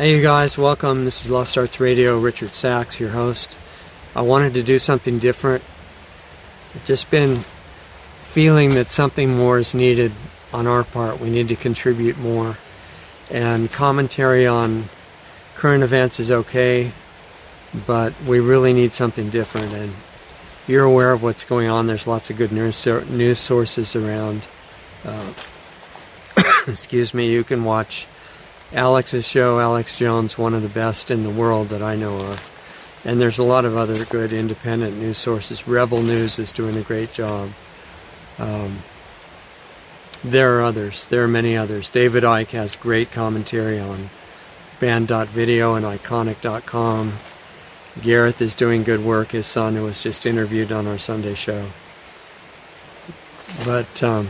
Hey, you guys, welcome. This is Lost Arts Radio. Richard Sacks, your host. I wanted to do something different. I've just been feeling that something more is needed on our part. We need to contribute more. And commentary on current events is okay, but we really need something different. And you're aware of what's going on. There's lots of good news, sources around. Uh, excuse me, you can watch Alex's show, Alex Jones, one of the best in the world that I know of. And there's a lot of other good independent news sources. Rebel News is doing a great job. Um, there are others. There are many others. David Icke has great commentary on banned.video and ickonic.com. Gareth is doing good work. His son, who was just interviewed on our Sunday show. But um,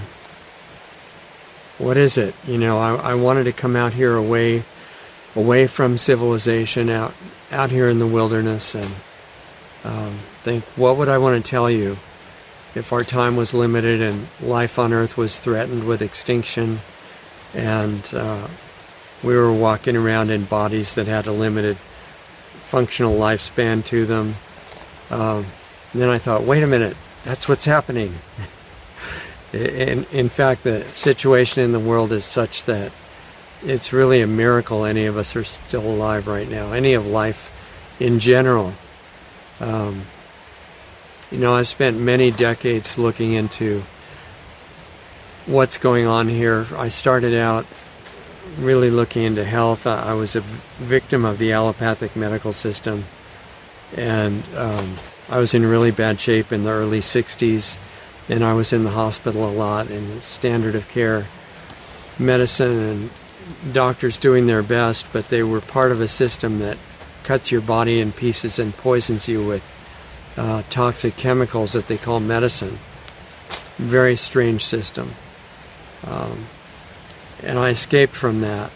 what is it? You know, I, I wanted to come out here away, away from civilization, out out here in the wilderness, and um, think, what would I want to tell you if our time was limited and life on Earth was threatened with extinction, and uh, we were walking around in bodies that had a limited functional lifespan to them. Um, then I thought, wait a minute, that's what's happening. In, in fact, the situation in the world is such that it's really a miracle any of us are still alive right now, any of life in general. Um, you know, I've spent many decades looking into what's going on here. I started out really looking into health. I was a victim of the allopathic medical system, and um, I was in really bad shape in the early 60s and I was in the hospital a lot and standard of care medicine and doctors doing their best, but they were part of a system that cuts your body in pieces and poisons you with uh, toxic chemicals that they call medicine. Very strange system. Um, and I escaped from that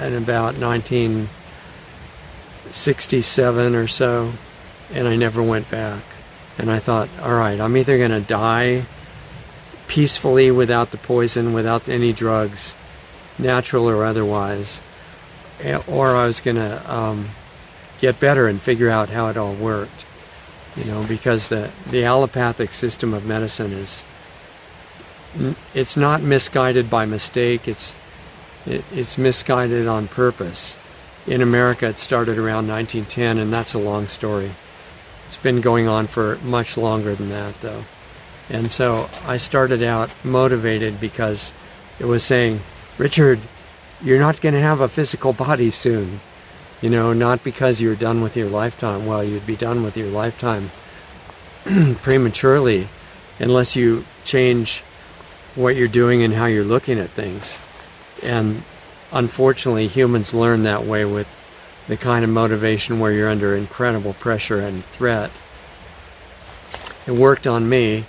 in about 1967 or so, and I never went back. And I thought, all right, I'm either going to die peacefully without the poison, without any drugs, natural or otherwise, eh, or I was going to um, get better and figure out how it all worked. You know, because the, the allopathic system of medicine is, it's not misguided by mistake, it's, it, it's misguided on purpose. In America, it started around 1910, and that's a long story. It's been going on for much longer than that, though. And so I started out motivated because it was saying, Richard, you're not going to have a physical body soon. You know, not because you're done with your lifetime. Well, you'd be done with your lifetime prematurely unless you change what you're doing and how you're looking at things. And unfortunately, humans learn that way with the kind of motivation where you're under incredible pressure and threat. It worked on me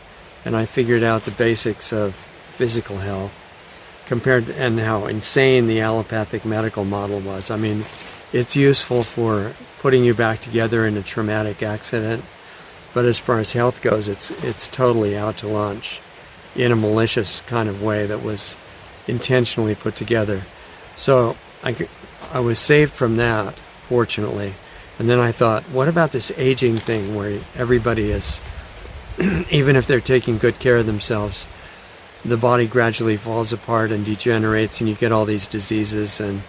and I figured out the basics of physical health compared to, and how insane the allopathic medical model was. I mean, it's useful for putting you back together in a traumatic accident, but as far as health goes, it's it's totally out to lunch in a malicious kind of way that was intentionally put together. So I, I was saved from that, fortunately. And then I thought, what about this aging thing where everybody is even if they're taking good care of themselves, the body gradually falls apart and degenerates, and you get all these diseases and,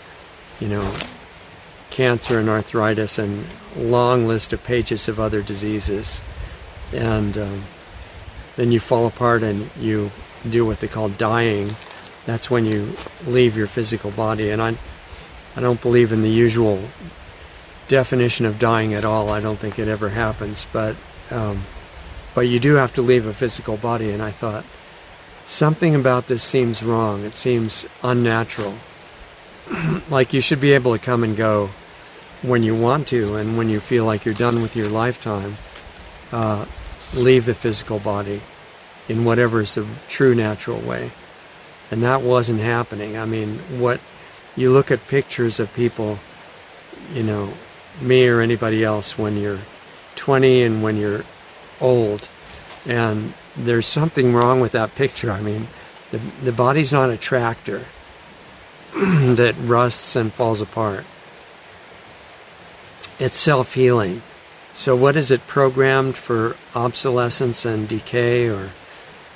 you know, cancer and arthritis and long list of pages of other diseases. And um, then you fall apart and you do what they call dying. That's when you leave your physical body. And I, I don't believe in the usual definition of dying at all. I don't think it ever happens. But um, but you do have to leave a physical body. And I thought, something about this seems wrong. It seems unnatural. like you should be able to come and go when you want to, and when you feel like you're done with your lifetime, uh, leave the physical body in whatever is the true natural way. And that wasn't happening. I mean, what you look at pictures of people, you know, me or anybody else when you're 20 and when you're old. And there's something wrong with that picture. I mean, the, the body's not a tractor that rusts and falls apart. it's self healing. So, what is it programmed for obsolescence and decay, or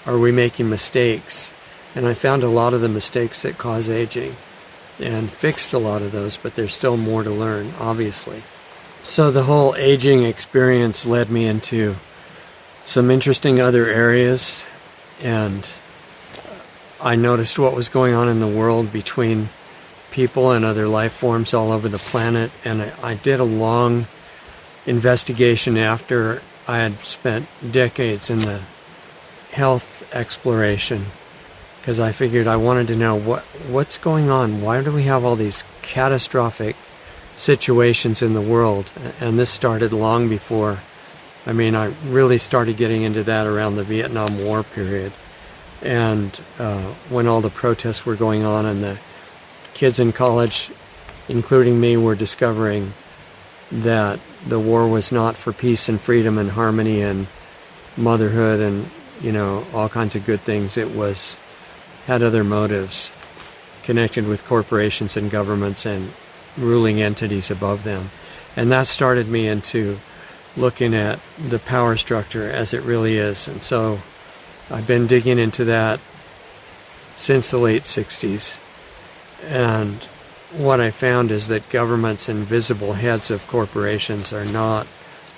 are we making mistakes? And I found a lot of the mistakes that cause aging and fixed a lot of those, but there's still more to learn, obviously. So, the whole aging experience led me into some interesting other areas, and I noticed what was going on in the world between people and other life forms all over the planet. And I, I did a long investigation after I had spent decades in the health exploration because I figured I wanted to know what what's going on. Why do we have all these catastrophic situations in the world? And this started long before. I mean, I really started getting into that around the Vietnam War period, and uh, when all the protests were going on and the kids in college, including me, were discovering that the war was not for peace and freedom and harmony and motherhood and you know all kinds of good things. It was had other motives connected with corporations and governments and ruling entities above them, and that started me into looking at the power structure as it really is. And so I've been digging into that since the late 60s and what I found is that governments and visible heads of corporations are not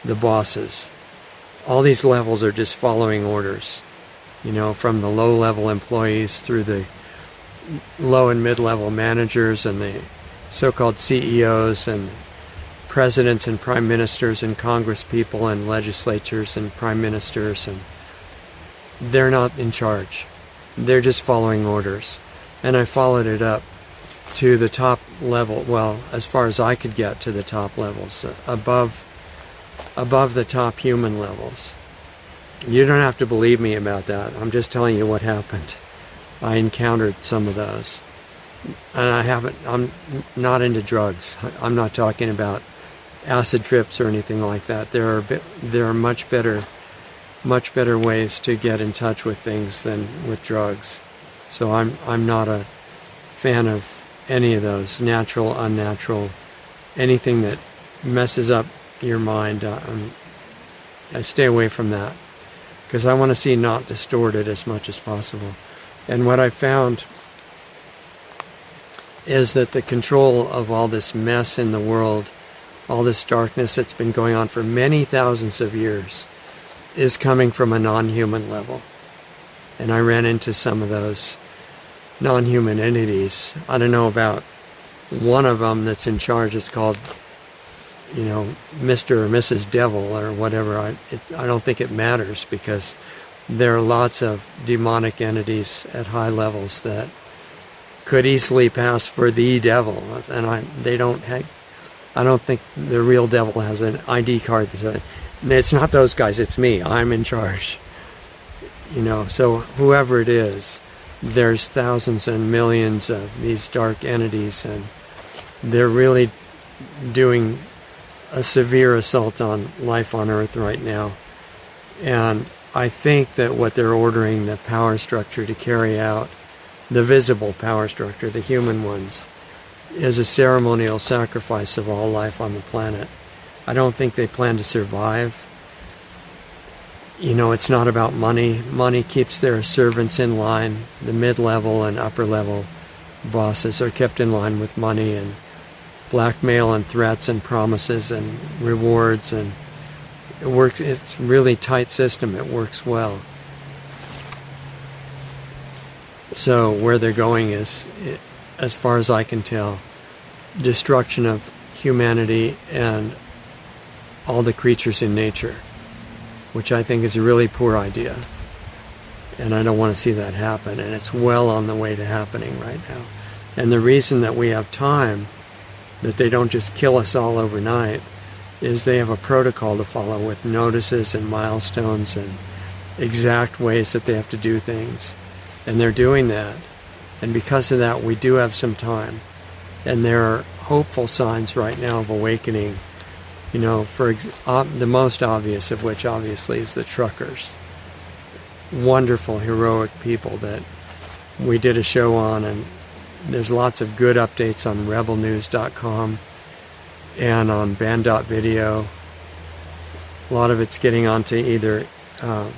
the bosses. All these levels are just following orders, you know, from the low level employees through the low and mid level managers and the so called CEOs and presidents and prime ministers and congress people and legislatures and prime ministers and they're not in charge. They're just following orders. And I followed it up to the top level. Well, as far as I could get to the top levels, above above the top human levels. You don't have to believe me about that. I'm just telling you what happened. I encountered some of those. And I haven't I'm not into drugs. I'm not talking about acid trips or anything like that. There are there are much better much better ways to get in touch with things than with drugs. So I'm I'm not a fan of any of those natural, unnatural, anything that messes up your mind. Uh, um, I stay away from that because I want to see not distorted as much as possible. And what I found is that the control of all this mess in the world, all this darkness that's been going on for many thousands of years, is coming from a non human level. And I ran into some of those non human entities. I don't know about one of them that's in charge. It's called, you know, Mr. or Mrs. Devil or whatever. I, it, I don't think it matters because there are lots of demonic entities at high levels that could easily pass for the devil. And I, they don't have, I don't think the real devil has an ID card that says, it's not those guys, it's me. I'm in charge. You know, so whoever it is, there's thousands and millions of these dark entities, and they're really doing a severe assault on life on Earth right now. And I think that what they're ordering the power structure to carry out, the visible power structure, the human ones, is a ceremonial sacrifice of all life on the planet. I don't think they plan to survive you know, it's not about money. Money keeps their servants in line. The mid level and upper level bosses are kept in line with money and blackmail and threats and promises and rewards and it works it's really tight system it works well so where they're going is as far as i can tell destruction of humanity and all the creatures in nature which I think is a really poor idea. And I don't want to see that happen. And it's well on the way to happening right now. And the reason that we have time, that they don't just kill us all overnight, is they have a protocol to follow with notices and milestones and exact ways that they have to do things. And they're doing that. And because of that, we do have some time. And there are hopeful signs right now of awakening you know, for ex- the most obvious of which, obviously, is the truckers. Wonderful, heroic people that we did a show on, and there's lots of good updates on rebelnews.com. and on banned.video. A lot of it's getting onto either uh,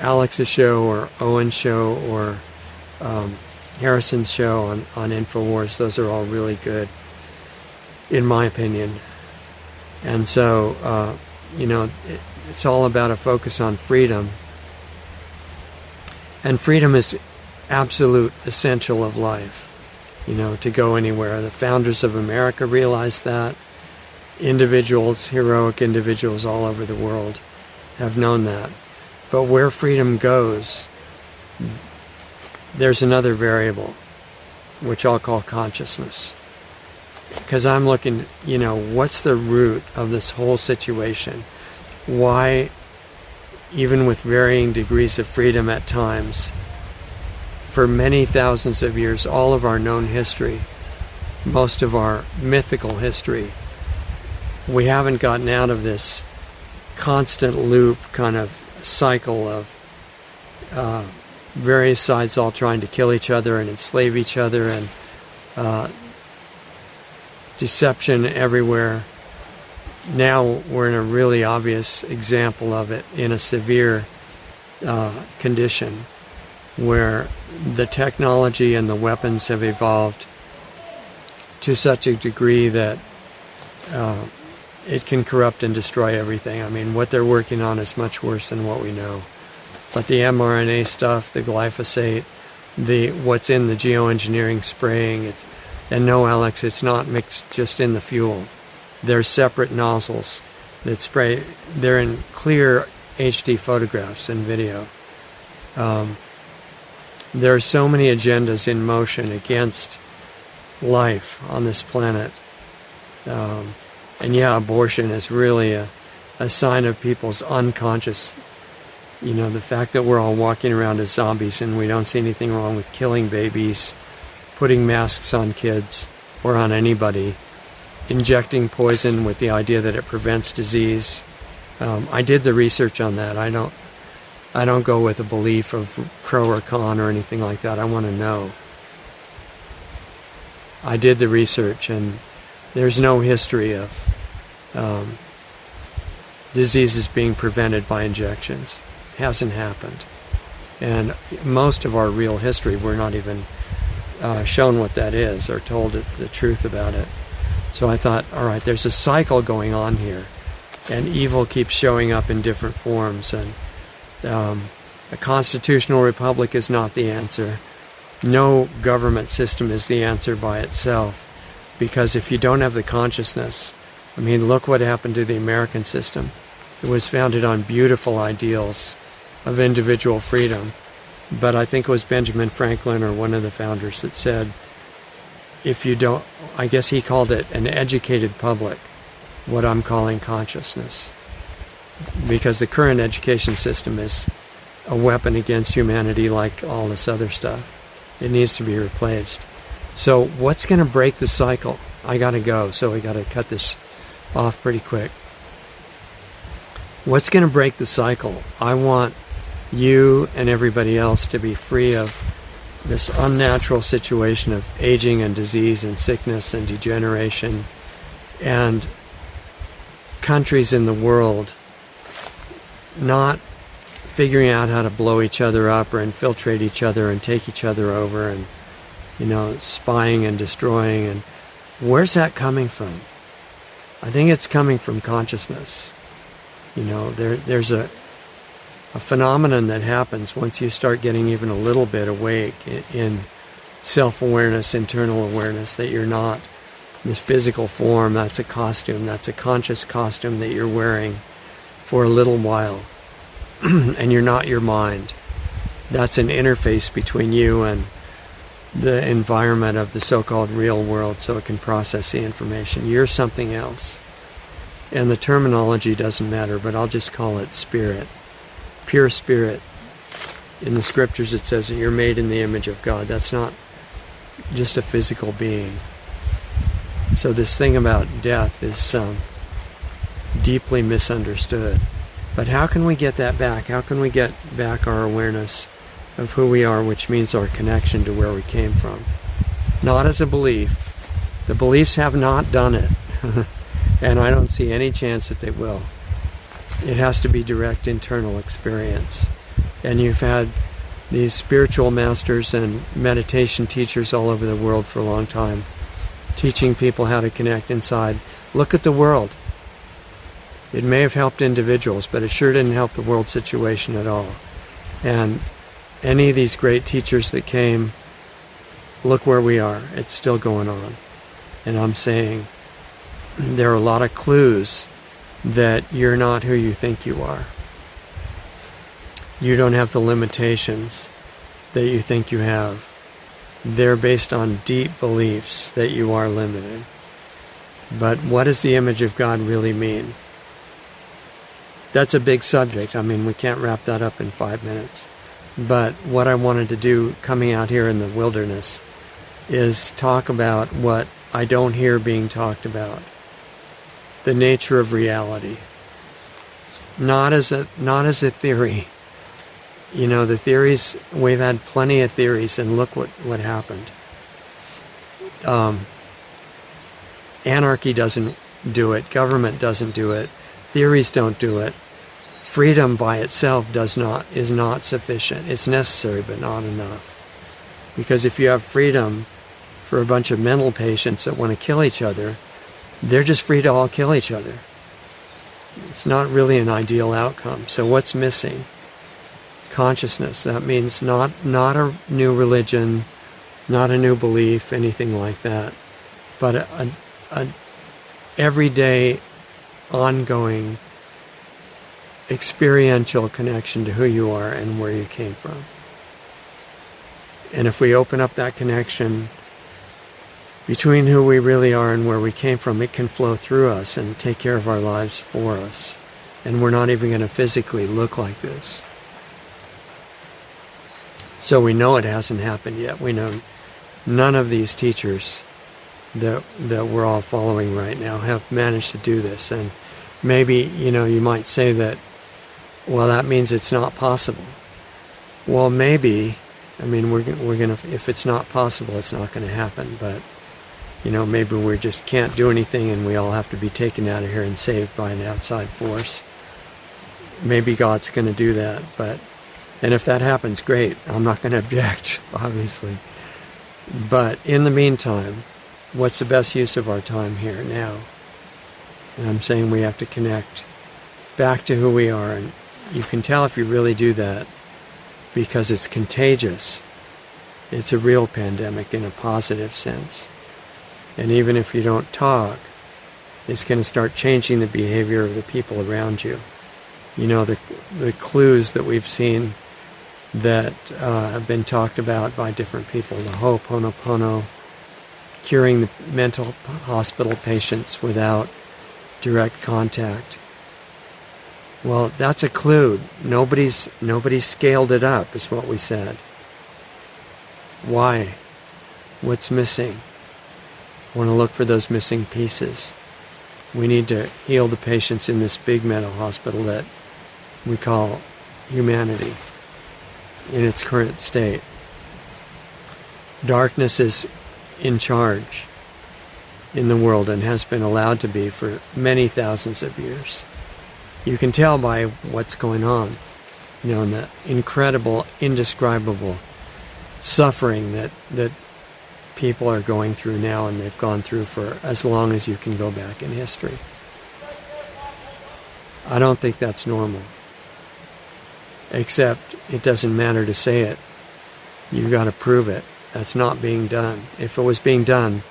Alex's show or Owen's show or um, Harrison's show on, on InfoWars. Those are all really good, in my opinion. And so, uh, you know, it, it's all about a focus on freedom. And freedom is absolute essential of life, you know, to go anywhere. The founders of America realized that. Individuals, heroic individuals all over the world have known that. But where freedom goes, there's another variable, which I'll call consciousness. Because I'm looking, you know, what's the root of this whole situation? Why, even with varying degrees of freedom at times, for many thousands of years, all of our known history, most of our mythical history, we haven't gotten out of this constant loop kind of cycle of uh, various sides all trying to kill each other and enslave each other and uh, deception everywhere. Now we're in a really obvious example of it in a severe uh, condition where the technology and the weapons have evolved to such a degree that uh, it can corrupt and destroy everything. I mean, what they're working on is much worse than what we know. But the mRNA stuff, the glyphosate, the what's in the geoengineering spraying, and no, Alex, it's not mixed just in the fuel. They're separate nozzles that spray. They're in clear HD photographs and video. Um, there are so many agendas in motion against life on this planet. Um, and yeah, abortion is really a, a sign of people's unconscious you know, the fact that we're all walking around as zombies and we don't see anything wrong with killing babies, putting masks on kids or on anybody, injecting poison with the idea that it prevents disease. Um, I did the research on that. I don't, I don't go with a belief of pro or con or anything like that. I want to know. I did the research, and there's no history of um, diseases being prevented by injections hasn't happened. And most of our real history, we're not even uh, shown what that is or told the truth about it. So I thought, all right, there's a cycle going on here, and evil keeps showing up in different forms. And um, a constitutional republic is not the answer. No government system is the answer by itself, because if you don't have the consciousness, I mean, look what happened to the American system. It was founded on beautiful ideals of individual freedom. But I think it was Benjamin Franklin or one of the founders that said, if you don't, I guess he called it an educated public, what I'm calling consciousness. Because the current education system is a weapon against humanity like all this other stuff. It needs to be replaced. So, what's going to break the cycle? I got to go, so we got to cut this off pretty quick. What's going to break the cycle? I want you and everybody else to be free of this unnatural situation of aging and disease and sickness and degeneration. And countries in the world not figuring out how to blow each other up or infiltrate each other and take each other over and you know spying and destroying. And where's that coming from? I think it's coming from consciousness. You know there there's a a phenomenon that happens once you start getting even a little bit awake in self awareness, internal awareness, that you're not this physical form, that's a costume, that's a conscious costume that you're wearing for a little while, and you're not your mind. That's an interface between you and the environment of the so called real world so it can process the information. You're something else. And the terminology doesn't matter, but I'll just call it spirit pure spirit. In the scriptures, it says that you're made in the image of God. That's not just a physical being. So, this thing about death is um, deeply misunderstood. But how can we get that back? How can we get back our awareness of who we are, which means our connection to where we came from? Not as a belief. The beliefs have not done it. And I don't see any chance that they will. It has to be direct internal experience. And you've had these spiritual masters and meditation teachers all over the world for a long time, teaching people how to connect inside. Look at the world. It may have helped individuals, but it sure didn't help the world situation at all. And any of these great teachers that came, look where we are. It's still going on. And I'm saying there are a lot of clues that you're not who you think you are. You don't have the limitations that you think you have. They're based on deep beliefs that you are limited. But what does the image of God really mean? That's a big subject. I mean, we can't wrap that up in five minutes. But what I wanted to do coming out here in the wilderness is talk about what I don't hear being talked about the nature of reality. Not as a, not as a theory. You know, the theories, we've had plenty of theories, and look what, what happened. Um, anarchy doesn't do it, government doesn't do it, theories don't do it. Freedom by itself does not is not sufficient. It's necessary but not enough. Because if you have freedom for a bunch of mental patients that want to kill each other, they're just free to all kill each other. It's not really an ideal outcome. So what's missing? Consciousness. That means not not a new religion, not a new belief, anything like that, but a, a, a everyday, ongoing, experiential connection to who you are and where you came from. And if we open up that connection between who we really are and where we came from, it can flow through us and take care of our lives for us. And we're not even going to physically look like this. So we know it hasn't happened yet. We know none of these teachers that that we're all following right now have managed to do this. And maybe you know you might say that, well, that means it's not possible. Well, maybe. I mean, we're we're gonna if it's not possible, it's not going to happen. But you know, maybe we just can't do anything and we all have to be taken out of here and saved by an outside force. Maybe God's going to do that, but and if that happens, great. I'm not going to object, obviously. But in the meantime, what's the best use of our time here now? And I'm saying we have to connect back to who we are. And you can tell if you really do that because it's contagious. It's a real pandemic in a positive sense. And even if you don't talk, it's going to start changing the behavior of the people around you. You know, the, the clues that we've seen that uh, have been talked about by different people, the Ho'oponopono, curing the mental hospital patients without direct contact. Well, that's a clue. Nobody's nobody's scaled it up, is what we said. Why? What's missing? Want to look for those missing pieces. We need to heal the patients in this big mental hospital that we call humanity in its current state. Darkness is in charge in the world and has been allowed to be for many thousands of years. You can tell by what's going on, you know, and the incredible, indescribable suffering that, that people are going through now and they've gone through for as long as you can go back in history. I don't think that's normal. Except it doesn't matter to say it. You've got to prove it. That's not being done. If it was being done,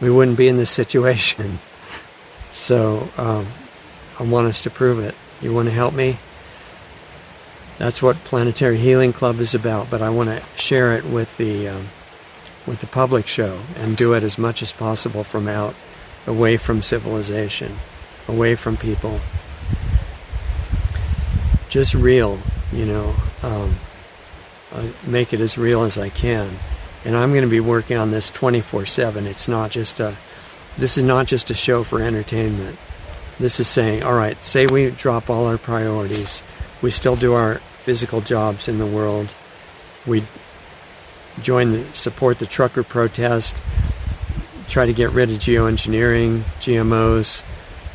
we wouldn't be in this situation. So um, I want us to prove it. You want to help me? That's what Planetary Healing Club is about, but I want to share it with the um, with the public show and do it as much as possible from out, away from civilization, away from people. Just real, you know. Um, make it as real as I can. And I'm going to be working on this 24/7. It's not just a this is not just a show for entertainment. This is saying, all right, say we drop all our priorities. We still do our physical jobs in the world. We join the support the trucker protest, try to get rid of geoengineering, GMOs,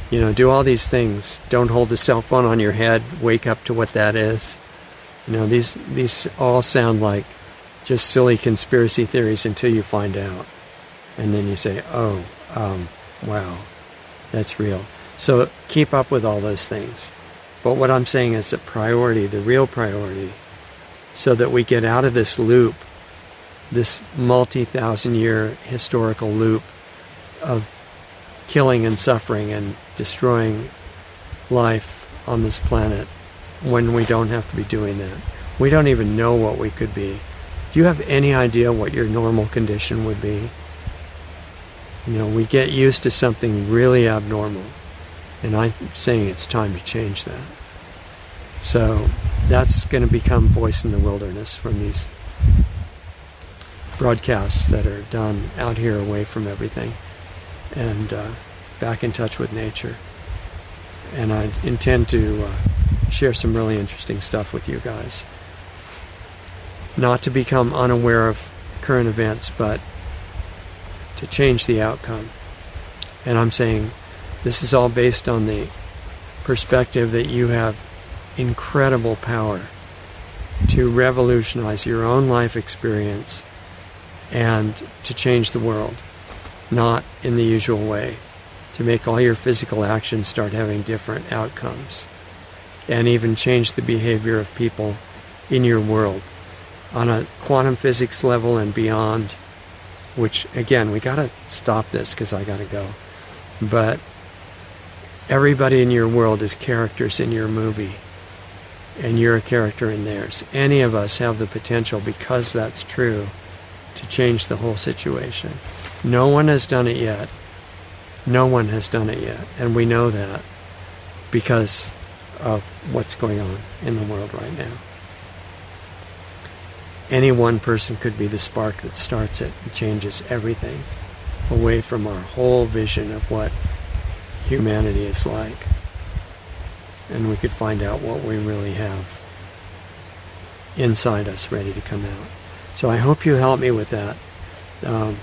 You know, do all these things. Don't hold the cell phone on your head. Wake up to what that is. You know, these these all sound like just silly conspiracy theories until you find out, and then you say, "Oh, um, wow, that's real." So keep up with all those things. But what I'm saying is the priority, the real priority, so that we get out of this loop, this multi-thousand year historical loop of killing and suffering and destroying life on this planet when we don't have to be doing that. We don't even know what we could be. Do you have any idea what your normal condition would be? You know, we get used to something really abnormal. And I'm saying it's time to change that. So that's going to become Voice in the Wilderness from these broadcasts that are done out here away from everything and uh, back in touch with nature. And I intend to uh, share some really interesting stuff with you guys. Not to become unaware of current events, but to change the outcome. And I'm saying this is all based on the perspective that you have incredible power to revolutionize your own life experience and to change the world, not in the usual way, to make all your physical actions start having different outcomes, and even change the behavior of people in your world on a quantum physics level and beyond. Which, again, we got to stop this because I got to go. But everybody in your world is characters in your movie and you're a character in theirs. Any of us have the potential, because that's true, to change the whole situation. No one has done it yet. No one has done it yet. And we know that because of what's going on in the world right now. Any one person could be the spark that starts it and changes everything away from our whole vision of what humanity is like. And we could find out what we really have inside us ready to come out. So I hope you help me with that. Um,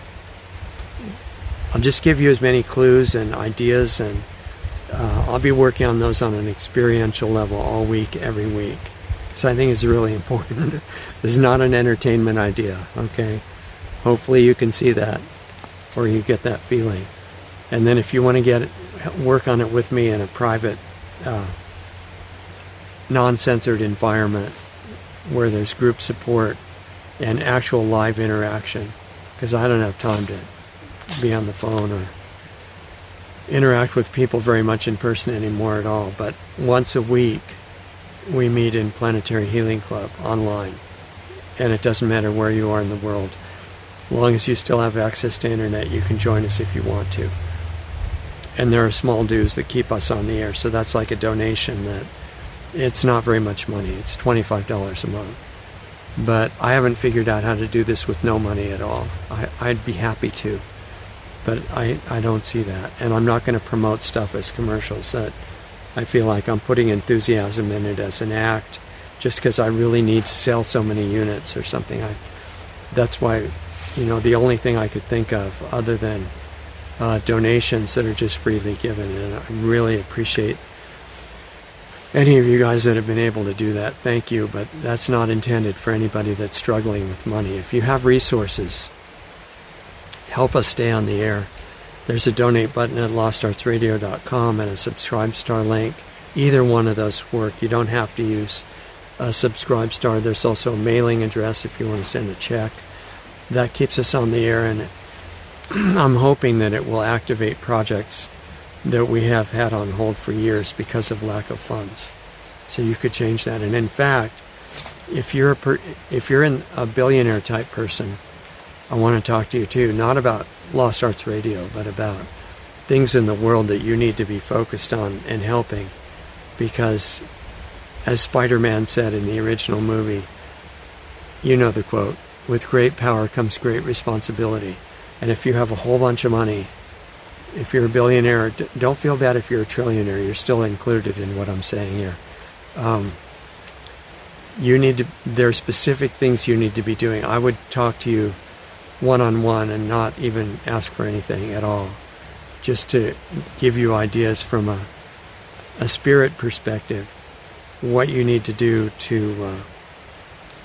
I'll just give you as many clues and ideas, and uh, I'll be working on those on an experiential level all week, every week, because I think it's really important. this is not an entertainment idea, okay? Hopefully you can see that, or you get that feeling. And then if you want to get work on it with me in a private, uh, non-censored environment where there's group support and actual live interaction, because I don't have time to be on the phone or interact with people very much in person anymore at all. But once a week, we meet in Planetary Healing Club online. And it doesn't matter where you are in the world. As long as you still have access to internet, you can join us if you want to. And there are small dues that keep us on the air. So that's like a donation that it's not very much money. It's $25 a month. But I haven't figured out how to do this with no money at all. I, I'd be happy to but I, I don't see that. And I'm not going to promote stuff as commercials that I feel like I'm putting enthusiasm in it as an act just because I really need to sell so many units or something. I, that's why, you know, the only thing I could think of other than uh, donations that are just freely given. And I really appreciate any of you guys that have been able to do that. Thank you, but that's not intended for anybody that's struggling with money. If you have resources, help us stay on the air. There's a donate button at lostartsradio.com and a subscribe star link. Either one of those work. You don't have to use a subscribe star. There's also a mailing address if you want to send a check. That keeps us on the air, and I'm hoping that it will activate projects that we have had on hold for years because of lack of funds. So you could change that. And in fact, if you're a per, if you're in a billionaire type person, I want to talk to you too, not about Lost Arts Radio, but about things in the world that you need to be focused on and helping. Because, as Spider Man said in the original movie, you know the quote with great power comes great responsibility. And if you have a whole bunch of money, if you're a billionaire, don't feel bad if you're a trillionaire. You're still included in what I'm saying here. Um, you need to, there are specific things you need to be doing. I would talk to you one on one and not even ask for anything at all. just to give you ideas from a, a spirit perspective, what you need to do to uh,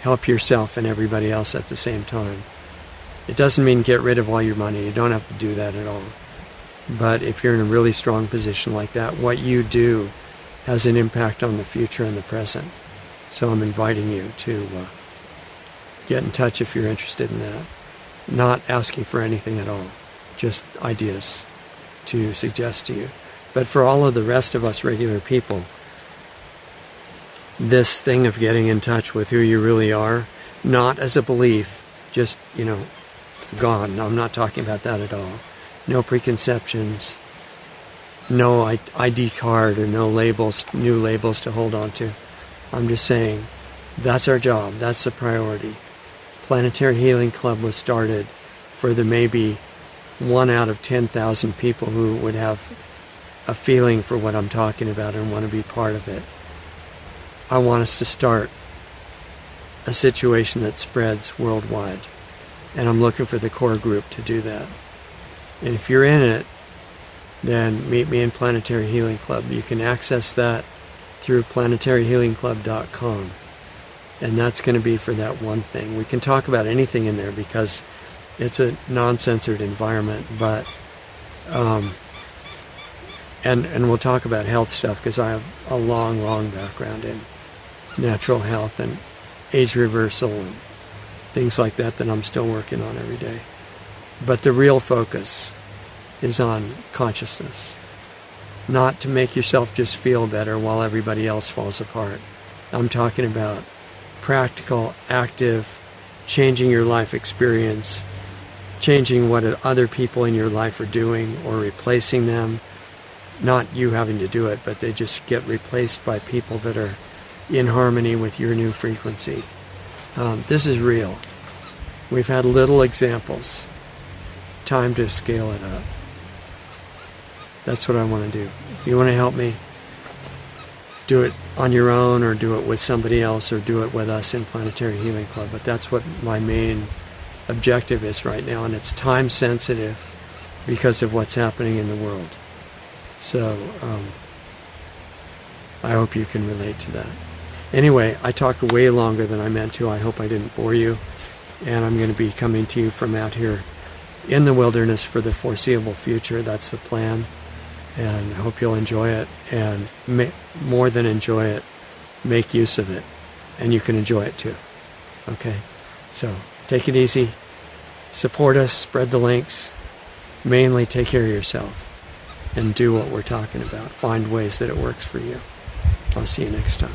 help yourself and everybody else at the same time. It doesn't mean get rid of all your money. You don't have to do that at all. But if you're in a really strong position like that, what you do has an impact on the future and the present. So I'm inviting you to uh, get in touch if you're interested in that. Not asking for anything at all, just ideas to suggest to you. But for all of the rest of us regular people, this thing of getting in touch with who you really are, not as a belief, just, you know, gone. I'm not talking about that at all. No preconceptions, no ID card or no labels, new labels to hold on to. I'm just saying that's our job, that's the priority. Planetary Healing Club was started for the maybe one out of 10,000 people who would have a feeling for what I'm talking about and want to be part of it. I want us to start a situation that spreads worldwide. And I'm looking for the core group to do that. And if you're in it, then meet me in Planetary Healing Club. You can access that through planetaryhealingclub.com. And that's going to be for that one thing. We can talk about anything in there because it's a non-censored environment, but um, and and we'll talk about health stuff because I have a long, long background in natural health and age reversal and things like that that I'm still working on every day. But the real focus is on consciousness, not to make yourself just feel better while everybody else falls apart. I'm talking about practical, active, changing your life experience, changing what other people in your life are doing or replacing them. Not you having to do it, but they just get replaced by people that are in harmony with your new frequency. Um, this is real. We've had little examples. Time to scale it up. That's what I want to do. If you want to help me, do it on your own or do it with somebody else or do it with us in Planetary Healing Club. But that's what my main objective is right now, and it's time sensitive because of what's happening in the world. So um, I hope you can relate to that. Anyway, I talked way longer than I meant to. I hope I didn't bore you. And I'm going to be coming to you from out here in the wilderness for the foreseeable future. That's the plan. And I hope you'll enjoy it. And ma- more than enjoy it, make use of it. And you can enjoy it too. Okay? So take it easy. Support us. Spread the links. Mainly take care of yourself. And do what we're talking about. Find ways that it works for you. I'll see you next time.